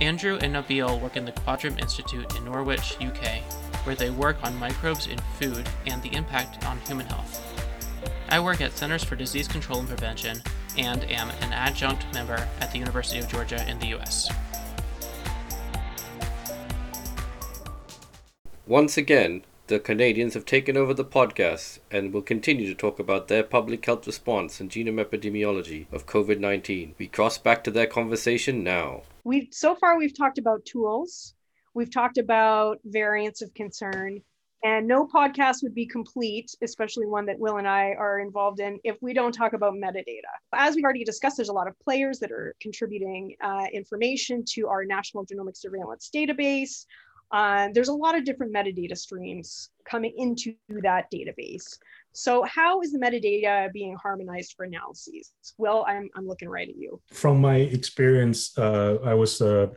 Andrew and Nabil work in the Quadram Institute in Norwich, UK, where they work on microbes in food and the impact on human health. I work at Centers for Disease Control and Prevention and am an adjunct member at the University of Georgia in the US. Once again, the Canadians have taken over the podcast and will continue to talk about their public health response and genome epidemiology of COVID 19. We cross back to their conversation now. We so far we've talked about tools, we've talked about variants of concern, and no podcast would be complete, especially one that Will and I are involved in, if we don't talk about metadata. As we've already discussed, there's a lot of players that are contributing uh, information to our National Genomic Surveillance Database. Uh, there's a lot of different metadata streams coming into that database. So how is the metadata being harmonized for analyses? Well, I'm, I'm looking right at you. From my experience, uh, I was a,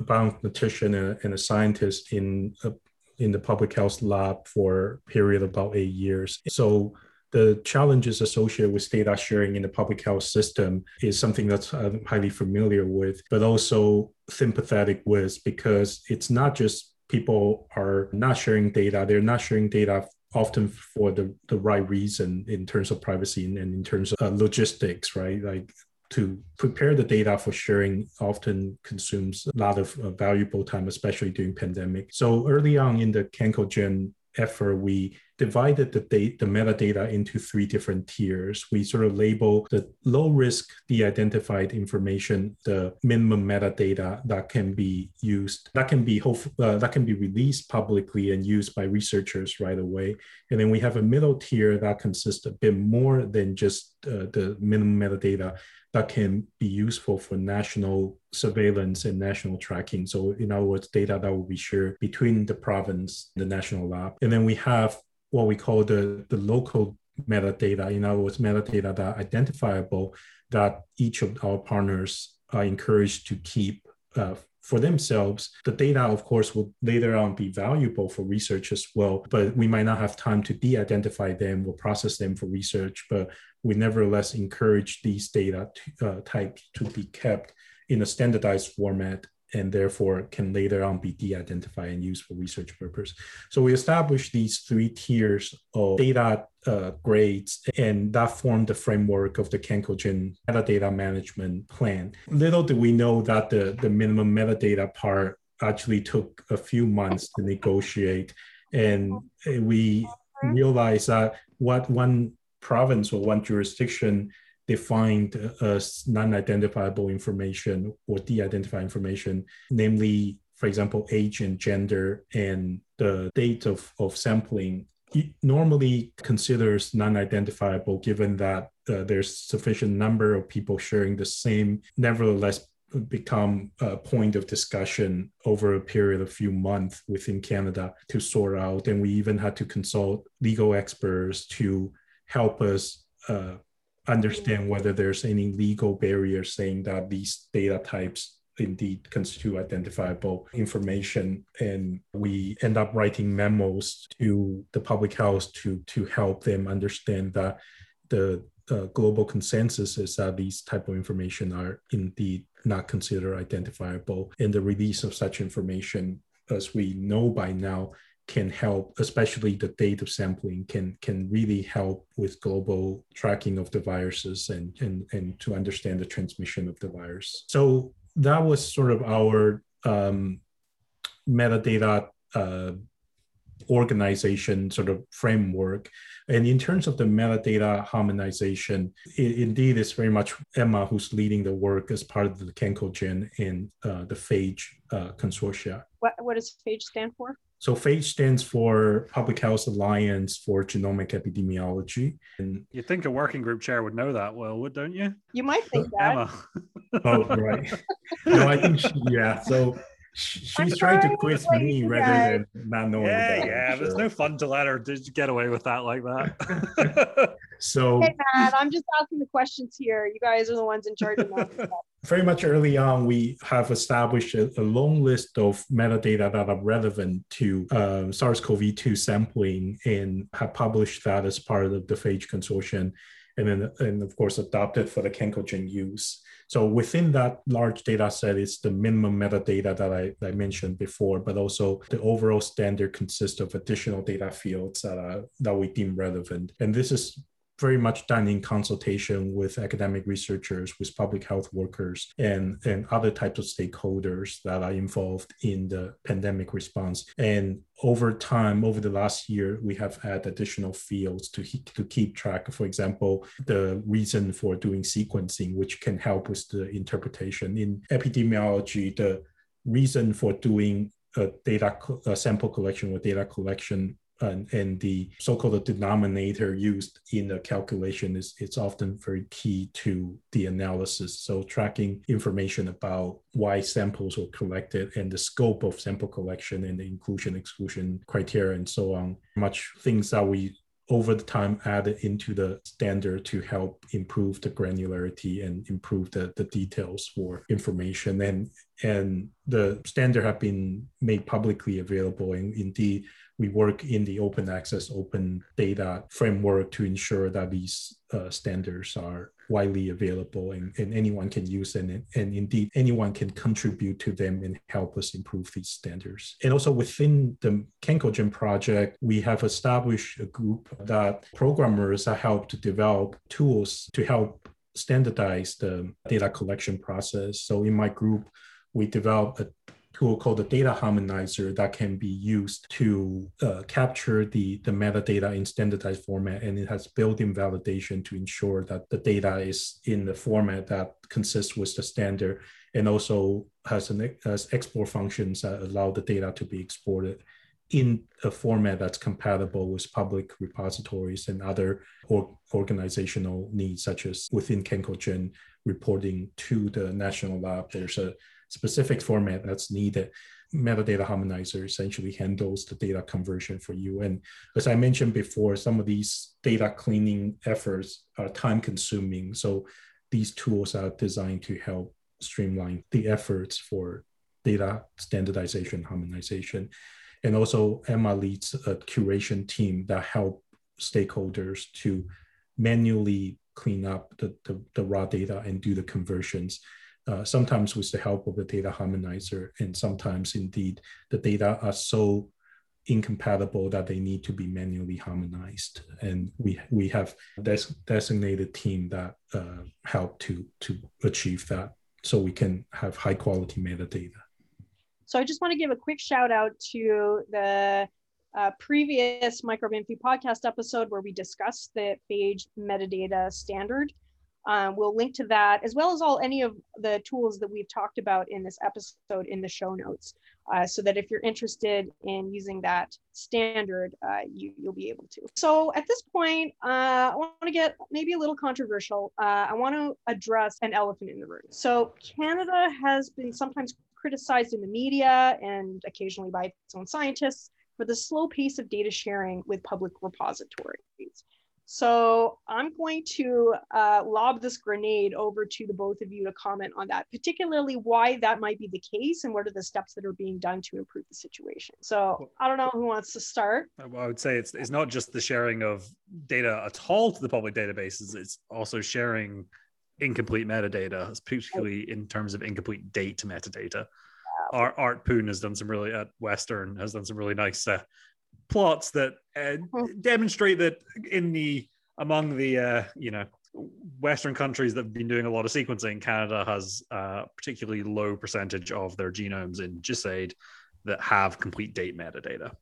a bioinformatician and, and, a scientist in a, in the public health lab for a period of about eight years. So the challenges associated with data sharing in the public health system is something that's I'm highly familiar with, but also sympathetic with because it's not just people are not sharing data. They're not sharing data often for the, the right reason in terms of privacy and, and in terms of uh, logistics, right? Like to prepare the data for sharing often consumes a lot of uh, valuable time, especially during pandemic. So early on in the CanCoGen effort, we divided the, data, the metadata into three different tiers. We sort of label the low risk de-identified information, the minimum metadata that can be used, that can be uh, that can be released publicly and used by researchers right away. And then we have a middle tier that consists a bit more than just uh, the minimum metadata that can be useful for national surveillance and national tracking. So, in other words, data that will be shared between the province, the national lab. And then we have what we call the, the local metadata, in other words, metadata that are identifiable that each of our partners are encouraged to keep uh, for themselves. The data, of course, will later on be valuable for research as well, but we might not have time to de-identify them or process them for research, but we nevertheless encourage these data to, uh, type to be kept in a standardized format and therefore can later on be de-identified and used for research purpose. So we established these three tiers of data uh, grades, and that formed the framework of the CanCoGen metadata management plan. Little do we know that the, the minimum metadata part actually took a few months to negotiate, and we realized that what one province or one jurisdiction defined as non-identifiable information or de-identified information, namely, for example, age and gender and the date of, of sampling, normally considers non-identifiable given that uh, there's sufficient number of people sharing the same, nevertheless become a point of discussion over a period of few months within Canada to sort out. And we even had to consult legal experts to help us uh, understand whether there's any legal barrier saying that these data types indeed constitute identifiable information. And we end up writing memos to the public health to to help them understand that the uh, global consensus is that these type of information are indeed not considered identifiable. And the release of such information as we know by now can help, especially the date of sampling can can really help with global tracking of the viruses and and, and to understand the transmission of the virus. So that was sort of our um, metadata uh, organization sort of framework. And in terms of the metadata harmonization, it, indeed, it's very much Emma who's leading the work as part of the CanCoGen and uh, the PHA4GE uh, consortia. What, what does PHA4GE stand for? So PHA4GE stands for Public Health Alliance for Genomic Epidemiology. And you think a working group chair would know that well, would don't you? You might think that. Emma. oh, right. No, I think she, yeah. So She's trying to quiz me rather guys- than not knowing. Yeah, about it, yeah. There's so- no fun to let her get away with that like that. So Hey man, I'm just asking the questions here. You guys are the ones in charge of that. very much early on, we have established a, a long list of metadata that are relevant to um, SARS-CoV-2 sampling and have published that as part of the PHA4GE consortium, and then and of course adopted for the CanCOGeN use. So within that large data set is the minimum metadata that I, I mentioned before, but also the overall standard consists of additional data fields that are that we deem relevant. And this is very much done in consultation with academic researchers, with public health workers, and, and other types of stakeholders that are involved in the pandemic response. And over time, over the last year, we have had additional fields to, to keep track. For example, the reason for doing sequencing, which can help with the interpretation. In epidemiology, the reason for doing a data co- a sample collection or data collection and, and the so-called denominator used in the calculation is it's often very key to the analysis. So tracking information about why samples were collected and the scope of sample collection and the inclusion exclusion criteria and so on. Much things that we over the time added into the standard to help improve the granularity and improve the, the details for information and and the standard have been made publicly available. And indeed we work in the open access open data framework to ensure that these uh, standards are widely available and, and anyone can use them. And, and indeed anyone can contribute to them and help us improve these standards. And also within the CanCOGeN project we have established a group that programmers that helped to develop tools to help standardize the data collection process. So in my group we developed a tool called the data harmonizer that can be used to uh, capture the, the metadata in standardized format. And it has built-in validation to ensure that the data is in the format that consists with the standard and also has an has export functions that allow the data to be exported in a format that's compatible with public repositories and other or organizational needs, such as within CanCOGeN reporting to the national lab. There's a specific format that's needed. Metadata harmonizer essentially handles the data conversion for you. And as I mentioned before, some of these data cleaning efforts are time consuming. So these tools are designed to help streamline the efforts for data standardization, harmonization. And also Emma leads a curation team that help stakeholders to manually clean up the, the, the raw data and do the conversions uh, sometimes with the help of the data harmonizer, and sometimes indeed the data are so incompatible that they need to be manually harmonized. And we we have des- designated team that uh, help to to achieve that, so we can have high quality metadata. So I just want to give a quick shout out to the uh, previous Microbe podcast episode where we discussed the PHA4GE metadata standard. Um, we'll link to that as well as all any of the tools that we've talked about in this episode in the show notes, uh, so that if you're interested in using that standard, uh, you, you'll be able to. So at this point, uh, I want to get maybe a little controversial. Uh, I want to address an elephant in the room. So Canada has been sometimes criticized in the media and occasionally by its own scientists for the slow pace of data sharing with public repositories. So I'm going to uh, lob this grenade over to the both of you to comment on that, particularly why that might be the case and what are the steps that are being done to improve the situation. So I don't know who wants to start. I would say it's it's not just the sharing of data at all to the public databases; it's also sharing incomplete metadata, particularly in terms of incomplete date metadata. Art, Art Poon has done some really at Western has done some really nice uh, plots that uh, demonstrate that in the among the uh, you know Western countries that have been doing a lot of sequencing, Canada has a particularly low percentage of their genomes in GISAID that have complete date metadata.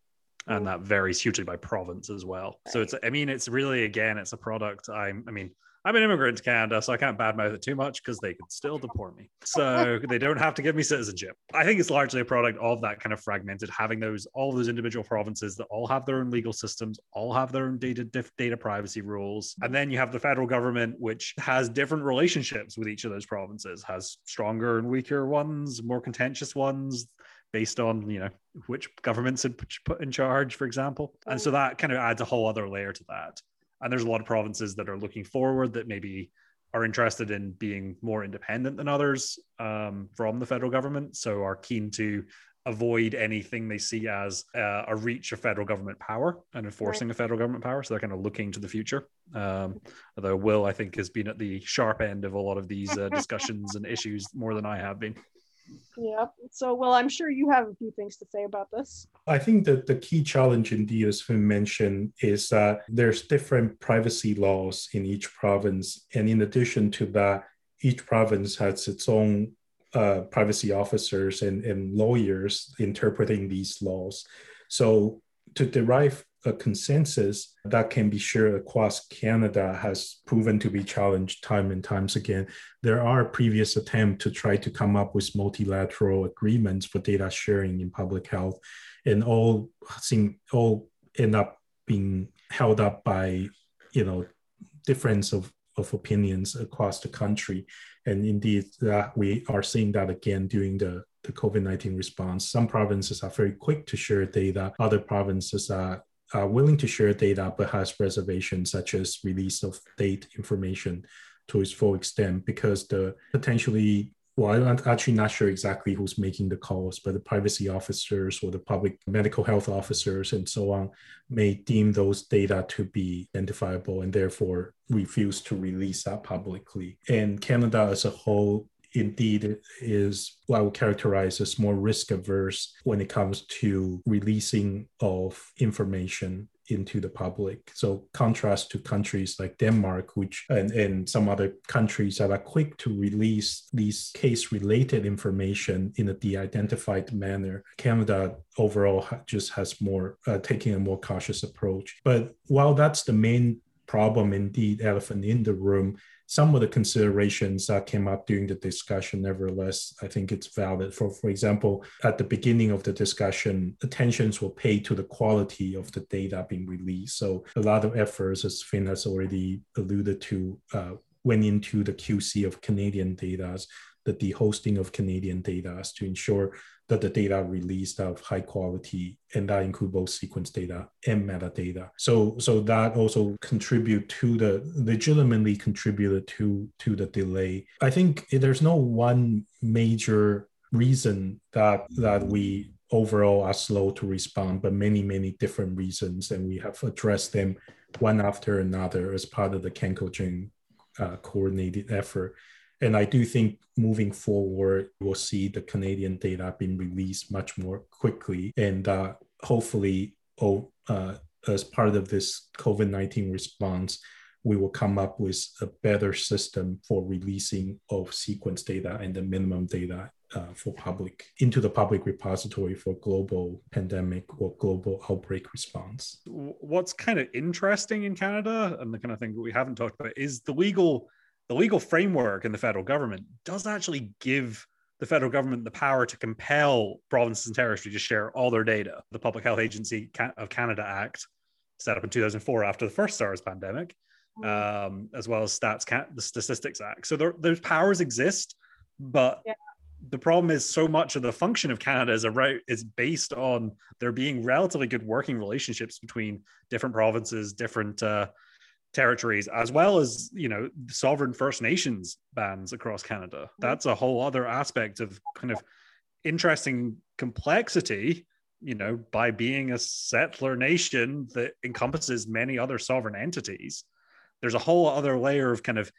And that varies hugely by province as well. So it's, I mean, it's really, again, it's a product. I'm, I mean, I'm an immigrant to Canada, so I can't badmouth it too much because they could still deport me. So they don't have to give me citizenship. I think it's largely a product of that kind of fragmented, having those all those individual provinces that all have their own legal systems, all have their own data data privacy rules, and then you have the federal government, which has different relationships with each of those provinces, has stronger and weaker ones, more contentious ones based on you know which governments had put in charge, for example. And so oh. that kind of adds a whole other layer to that. And there's a lot of provinces that are looking forward that maybe are interested in being more independent than others um, from the federal government, so are keen to avoid anything they see as uh, a reach of federal government power and enforcing right. a federal government power. So they're kind of looking to the future. Um, although Will, I think, has been at the sharp end of a lot of these uh, discussions and issues more than I have been. Yep. So, well, I'm sure you have a few things to say about this. I think that the key challenge, as we mentioned, is that there's different privacy laws in each province, and in addition to that, each province has its own uh, privacy officers and, and lawyers interpreting these laws. So, to derive a consensus that can be shared across Canada has proven to be challenged time and times again. There are previous attempts to try to come up with multilateral agreements for data sharing in public health, and all seem all end up being held up by you know difference of, of opinions across the country. And indeed, that we are seeing that again during the the COVID 19 response. Some provinces are very quick to share data, other provinces are willing to share data but has reservations such as release of date information to its full extent because the potentially well, I'm actually not sure exactly who's making the calls, but the privacy officers or the public medical health officers and so on may deem those data to be identifiable and therefore refuse to release that publicly. And Canada as a whole indeed is what I would characterize as more risk averse when it comes to releasing of information into the public. So contrast to countries like Denmark, which and, and some other countries that are quick to release these case related information in a de-identified manner. Canada overall just has more uh, taking a more cautious approach. But while that's the main problem indeed elephant in the room some of the considerations that came up during the discussion, nevertheless, I think it's valid. For, for example, at the beginning of the discussion, attentions were paid to the quality of the data being released. So a lot of efforts, as Finn has already alluded to, uh, went into the QC of Canadian data, the dehosting of Canadian data to ensure that the data released of high quality, and that include both sequence data and metadata. So, so that also contribute to the legitimately contributed to to the delay. I think there's no one major reason that that we overall are slow to respond, but many many different reasons, and we have addressed them one after another as part of the CanCOGEN uh, coordinated effort. And I do think moving forward, we'll see the Canadian data being released much more quickly. And uh, hopefully, oh, uh, as part of this COVID 19 response, we will come up with a better system for releasing of sequence data and the minimum data uh, for public into the public repository for global pandemic or global outbreak response. What's kind of interesting in Canada and the kind of thing that we haven't talked about is the legal the legal framework in the federal government does actually give the federal government the power to compel provinces and territories to share all their data. The Public Health Agency of Canada Act, set up in 2004 after the first SARS pandemic, mm. um, as well as Stats the Statistics Act. So there, those powers exist, but yeah. the problem is so much of the function of Canada is, a, is based on there being relatively good working relationships between different provinces, different uh, territories as well as you know sovereign first nations bands across canada mm-hmm. that's a whole other aspect of kind of interesting complexity you know by being a settler nation that encompasses many other sovereign entities there's a whole other layer of kind of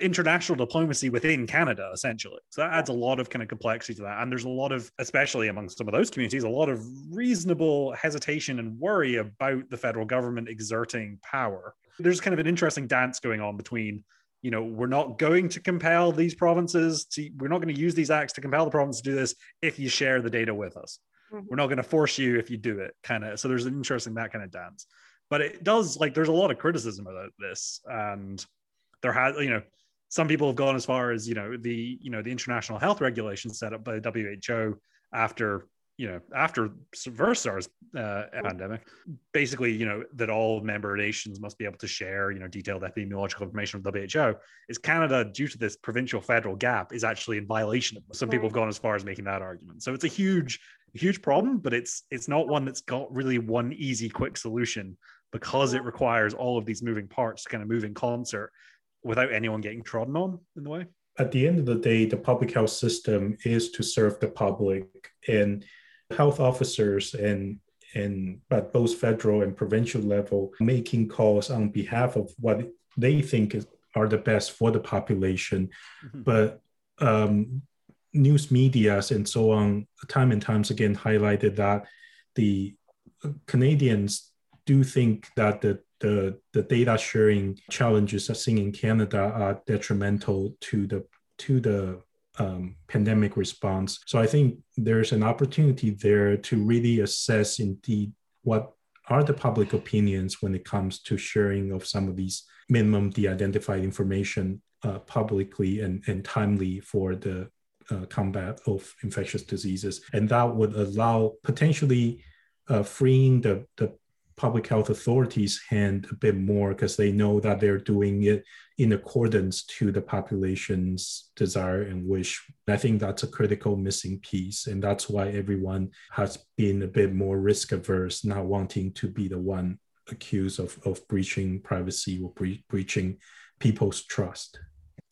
international diplomacy within Canada, essentially. So that adds a lot of kind of complexity to that. And there's a lot of, especially among some of those communities, a lot of reasonable hesitation and worry about the federal government exerting power there's kind of an interesting dance going on between you know we're not going to compel these provinces to we're not going to use these acts to compel the province to do this if you share the data with us. Mm-hmm. we're not going to force you if you do it kind of so there's an interesting that kind of dance. But it does like there's a lot of criticism about this and there has you know some people have gone as far as you know the you know the international health regulations set up by the who after you know after first SARS uh, pandemic, basically you know that all member nations must be able to share you know detailed epidemiological information with WHO. Is Canada due to this provincial federal gap is actually in violation of? Some people have gone as far as making that argument. So it's a huge huge problem, but it's it's not one that's got really one easy, quick solution because it requires all of these moving parts to kind of move in concert without anyone getting trodden on in the way. At the end of the day, the public health system is to serve the public and health officers and and at both federal and provincial level making calls on behalf of what they think is, are the best for the population. Mm-hmm. But um, news medias and so on, time and times again highlighted that the Canadians do think that the the, the data sharing challenges are seen in Canada are detrimental to the to the um, pandemic response. So I think there's an opportunity there to really assess indeed what are the public opinions when it comes to sharing of some of these minimum de-identified information uh, publicly and, and timely for the uh, combat of infectious diseases. And that would allow potentially uh, freeing the, the public health authorities' hand a bit more because they know that they're doing it in accordance to the population's desire and wish. I think that's a critical missing piece. And that's why everyone has been a bit more risk averse, not wanting to be the one accused of, of breaching privacy or bre- breaching people's trust.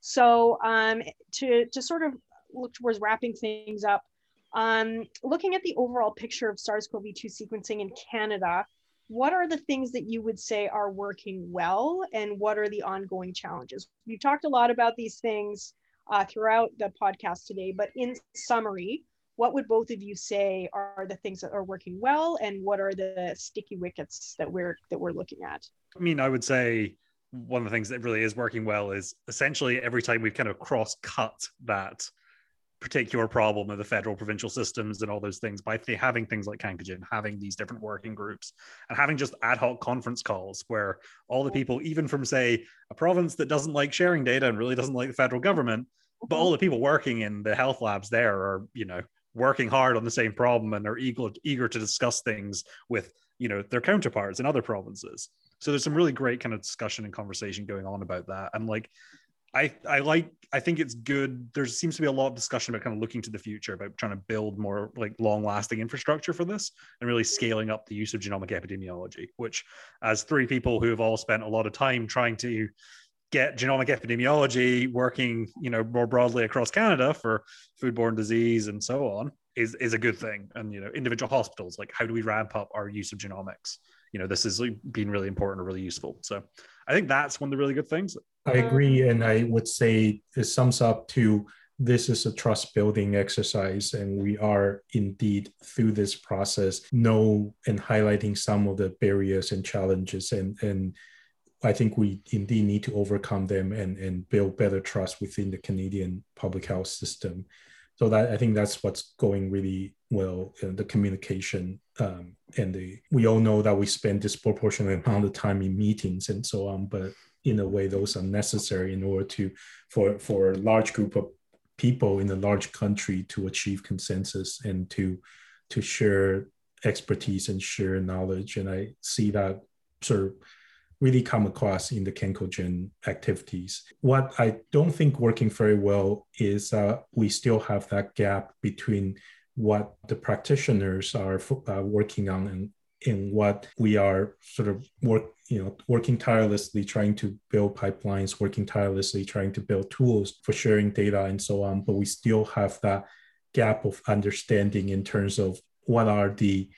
So, um, to, to sort of look towards wrapping things up, um, looking at the overall picture of SARS CoV 2 sequencing in Canada, what are the things that you would say are working well and what are the ongoing challenges? We've talked a lot about these things uh, throughout the podcast today, but in summary, what would both of you say are the things that are working well and what are the sticky wickets that we're that we're looking at? I mean, I would say one of the things that really is working well is essentially every time we've kind of cross cut that particular problem of the federal provincial systems and all those things by th- having things like Cancogen, having these different working groups, and having just ad hoc conference calls where all the people, even from say a province that doesn't like sharing data and really doesn't like the federal government, but mm-hmm. all the people working in the health labs there are, you know, working hard on the same problem and are eager eager to discuss things with you know their counterparts in other provinces. So there's some really great kind of discussion and conversation going on about that, and like I I like I think it's good. There seems to be a lot of discussion about kind of looking to the future about trying to build more like long lasting infrastructure for this and really scaling up the use of genomic epidemiology. Which, as three people who have all spent a lot of time trying to get genomic epidemiology working, you know, more broadly across Canada for foodborne disease and so on, is is a good thing. And you know, individual hospitals like how do we ramp up our use of genomics? You know, this has been really important or really useful. So I think that's one of the really good things. I agree. And I would say it sums up to this is a trust building exercise, and we are indeed through this process know and highlighting some of the barriers and challenges. And, and I think we indeed need to overcome them and, and build better trust within the Canadian public health system. So that I think that's what's going really well. Uh, the communication um, and the we all know that we spend disproportionate amount of time in meetings and so on, but in a way those are necessary in order to for for a large group of people in a large country to achieve consensus and to to share expertise and share knowledge and i see that sort of really come across in the Cancogen activities. What I don't think working very well is uh, we still have that gap between what the practitioners are uh, working on and in what we are sort of work you know working tirelessly trying to build pipelines working tirelessly trying to build tools for sharing data and so on but we still have that gap of understanding in terms of what are the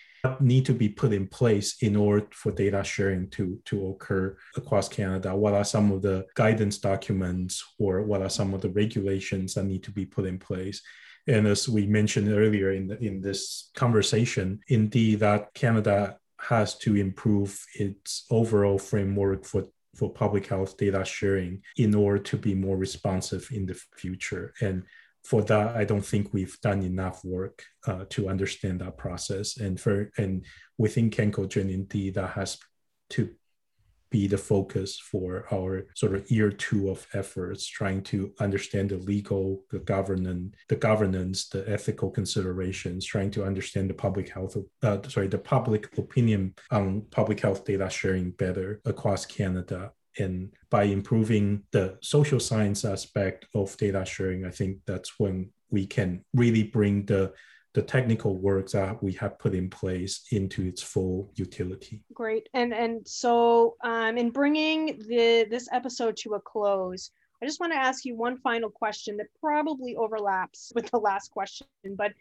need to be put in place in order for data sharing to, to occur across Canada? What are some of the guidance documents or what are some of the regulations that need to be put in place? And as we mentioned earlier in, the, in this conversation, indeed, that Canada has to improve its overall framework for, for public health data sharing in order to be more responsive in the future. And for that, I don't think we've done enough work uh, to understand that process. And for and within Cancogen, indeed, that has to be the focus for our sort of year two of efforts, trying to understand the legal, the governance, the governance, the ethical considerations, trying to understand the public health, uh, sorry, the public opinion on public health data sharing better across Canada. And by improving the social science aspect of data sharing, I think that's when we can really bring the the technical work that we have put in place into its full utility. Great. And and so um, in bringing the this episode to a close, I just want to ask you one final question that probably overlaps with the last question. But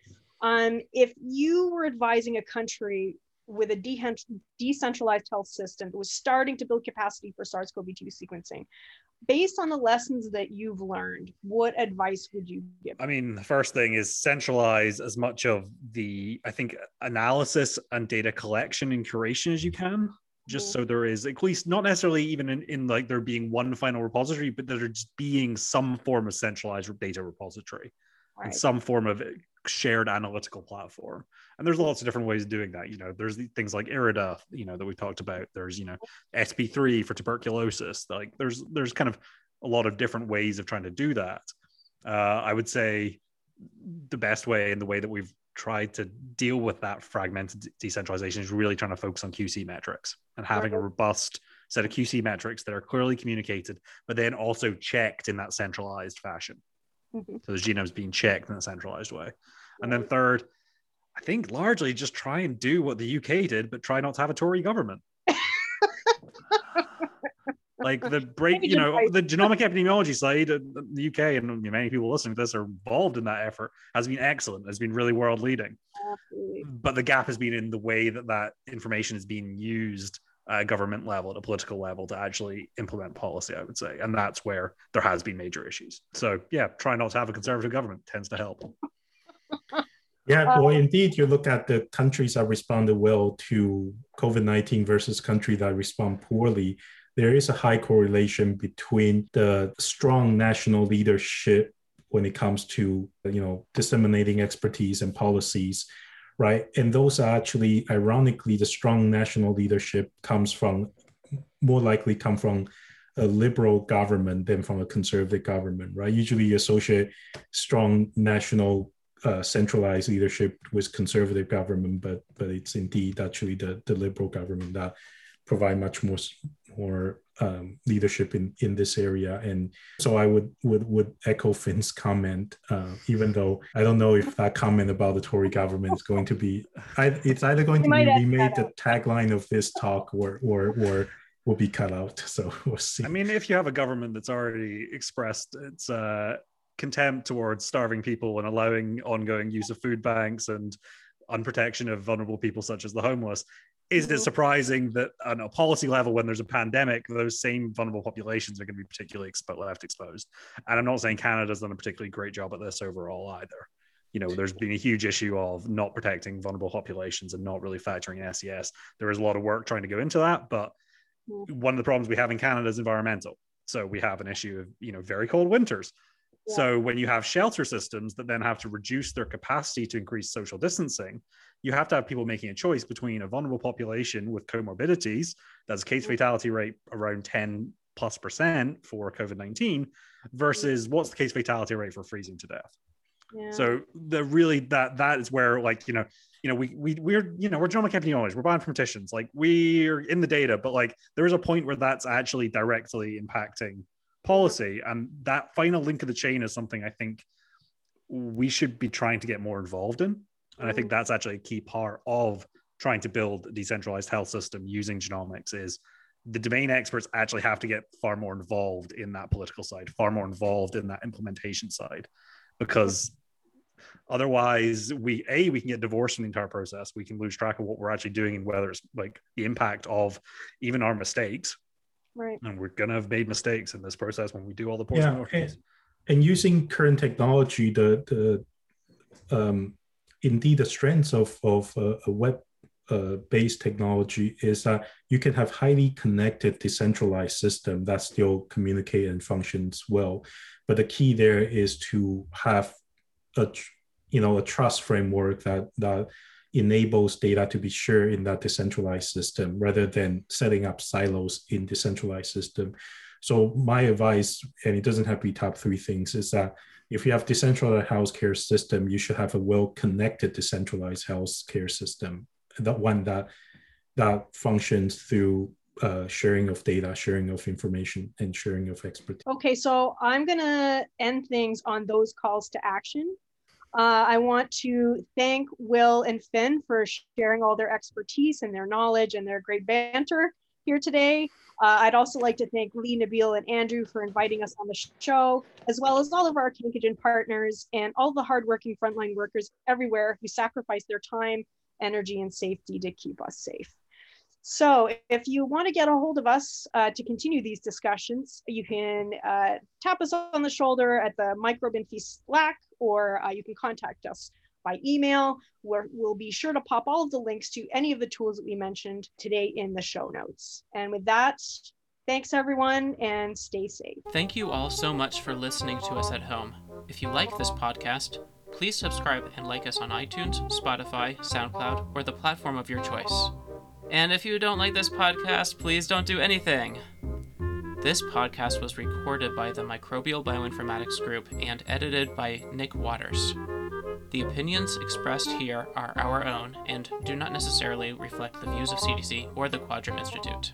um, if you were advising a country with a de- decentralized health system that was starting to build capacity for SARS-CoV-2 sequencing, based on the lessons that you've learned, what advice would you give? I mean, the first thing is centralize as much of the, I think, analysis and data collection and curation as you can. Just mm-hmm. so there is at least not necessarily even in, in like there being one final repository, but there just being some form of centralized data repository right. some form of shared analytical platform. And there's lots of different ways of doing that you know there's things like irida you know that we talked about. There's you know sp3 for tuberculosis like there's there's kind of a lot of different ways of trying to do that. Uh, i would say the best way and the way that we've tried to deal with that fragmented decentralization is really trying to focus on qc metrics and having a robust set of qc metrics that are clearly communicated but then also checked in that centralized fashion Mm-hmm. So the genome's being checked in a centralized way. And then third, I think largely just try and do what the UK did, but try not to have a Tory government. like the break, you know, the genomic epidemiology side, the UK and many people listening to this are involved in that effort has been excellent, has been really world leading. But the gap has been in the way that that information is being used uh, government level, at a political level, to actually implement policy, I would say. And that's where there has been major issues. So, yeah, try not to have a conservative government tends to help. Yeah, well, indeed, you look at the countries that responded well to COVID 19 versus countries that respond poorly. There is a high correlation between the strong national leadership when it comes to you know disseminating expertise and policies right? And those are actually, ironically, the strong national leadership comes from, more likely come from a liberal government than from a conservative government, right? Usually you associate strong national uh, centralized leadership with conservative government, but but it's indeed actually the, the liberal government that provide much more more um, leadership in in this area. And so i would would would echo finn's comment uh, even though i don't know if that comment about the tory government is going to be I, it's either going to be remade the tagline of this talk or or or will be cut out. So we'll see. I mean if you have a government that's already expressed its uh, contempt towards starving people and allowing ongoing use of food banks and unprotection of vulnerable people such as the homeless is it mm-hmm. surprising that on a policy level, when there's a pandemic, those same vulnerable populations are going to be particularly expo- left exposed? And I'm not saying Canada's done a particularly great job at this overall either. You know, there's been a huge issue of not protecting vulnerable populations and not really factoring in SES. There is a lot of work trying to go into that, but mm-hmm. one of the problems we have in Canada is environmental. So we have an issue of you know very cold winters. Yeah. So when you have shelter systems that then have to reduce their capacity to increase social distancing, you have to have people making a choice between a vulnerable population with comorbidities, that's case mm-hmm. fatality rate around 10 plus percent for COVID 19, versus what's the case fatality rate for freezing to death. Yeah. So the really that that is where like you know you know we we we're you know we're genomic epidemiologists we're bioinformaticians like we're in the data but like there is a point where that's actually directly impacting policy and that final link of the chain is something I think we should be trying to get more involved in and I think that's actually a key part of trying to build a decentralized health system using genomics is the domain experts actually have to get far more involved in that political side, far more involved in that implementation side, because otherwise we a we can get divorced from the entire process. We can lose track of what we're actually doing and whether it's like the impact of even our mistakes. Right. And we're gonna have made mistakes in this process when we do all the post yeah, and, and using current technology, the the um, indeed the strength of, of uh, a web uh, technology is that you can have highly connected decentralized system that still communicate and functions well. But the key there is to have a you know a trust framework that that enables data to be shared in that decentralized system rather than setting up silos in decentralized system so my advice and it doesn't have to be top three things is that if you have decentralized healthcare system, you should have a well-connected decentralized healthcare system, that one that that functions through uh, sharing of data, sharing of information, and sharing of expertise. Okay, so I'm gonna end things on those calls to action. Uh, I want to thank Will and Finn for sharing all their expertise and their knowledge and their great banter here today. Uh, I'd also like to thank Lee, Nabil, and Andrew for inviting us on the show, as well as all of our CanCOGeN partners and all the hardworking frontline workers everywhere who sacrifice their time, energy, and safety to keep us safe. So if you want to get a hold of us uh, to continue these discussions, you can uh, tap us on the shoulder at the MicroBinfie Slack, or uh, you can contact us by email, we'll be sure to pop all of the links to any of the tools that we mentioned today in the show notes. And with that, thanks everyone and stay safe. Thank you all so much for listening to us at home. If you like this podcast, please subscribe and like us on iTunes, Spotify, SoundCloud, or the platform of your choice. And if you don't like this podcast, please don't do anything. This podcast was recorded by the Microbial Bioinformatics Group and edited by Nick Waters. The opinions expressed here are our own and do not necessarily reflect the views of CDC or the Quadram Institute.